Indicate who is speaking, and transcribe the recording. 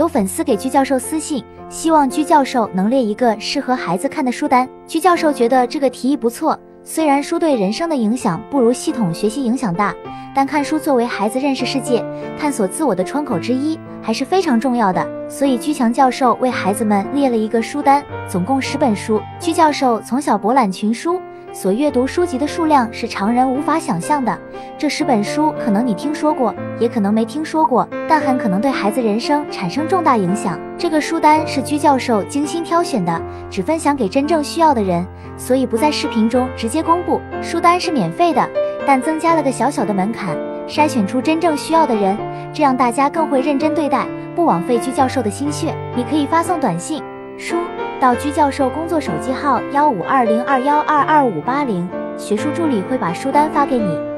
Speaker 1: 有粉丝给居教授私信，希望居教授能列一个适合孩子看的书单。居教授觉得这个提议不错。虽然书对人生的影响不如系统学习影响大，但看书作为孩子认识世界、探索自我的窗口之一，还是非常重要的。所以居强教授为孩子们列了一个书单，总共十本书。居教授从小博览群书。所阅读书籍的数量是常人无法想象的。这十本书可能你听说过，也可能没听说过，但很可能对孩子人生产生重大影响。这个书单是居教授精心挑选的，只分享给真正需要的人，所以不在视频中直接公布。书单是免费的，但增加了个小小的门槛，筛选出真正需要的人，这样大家更会认真对待，不枉费居教授的心血。你可以发送短信书。到居教授工作手机号幺五二零二幺二二五八零，学术助理会把书单发给你。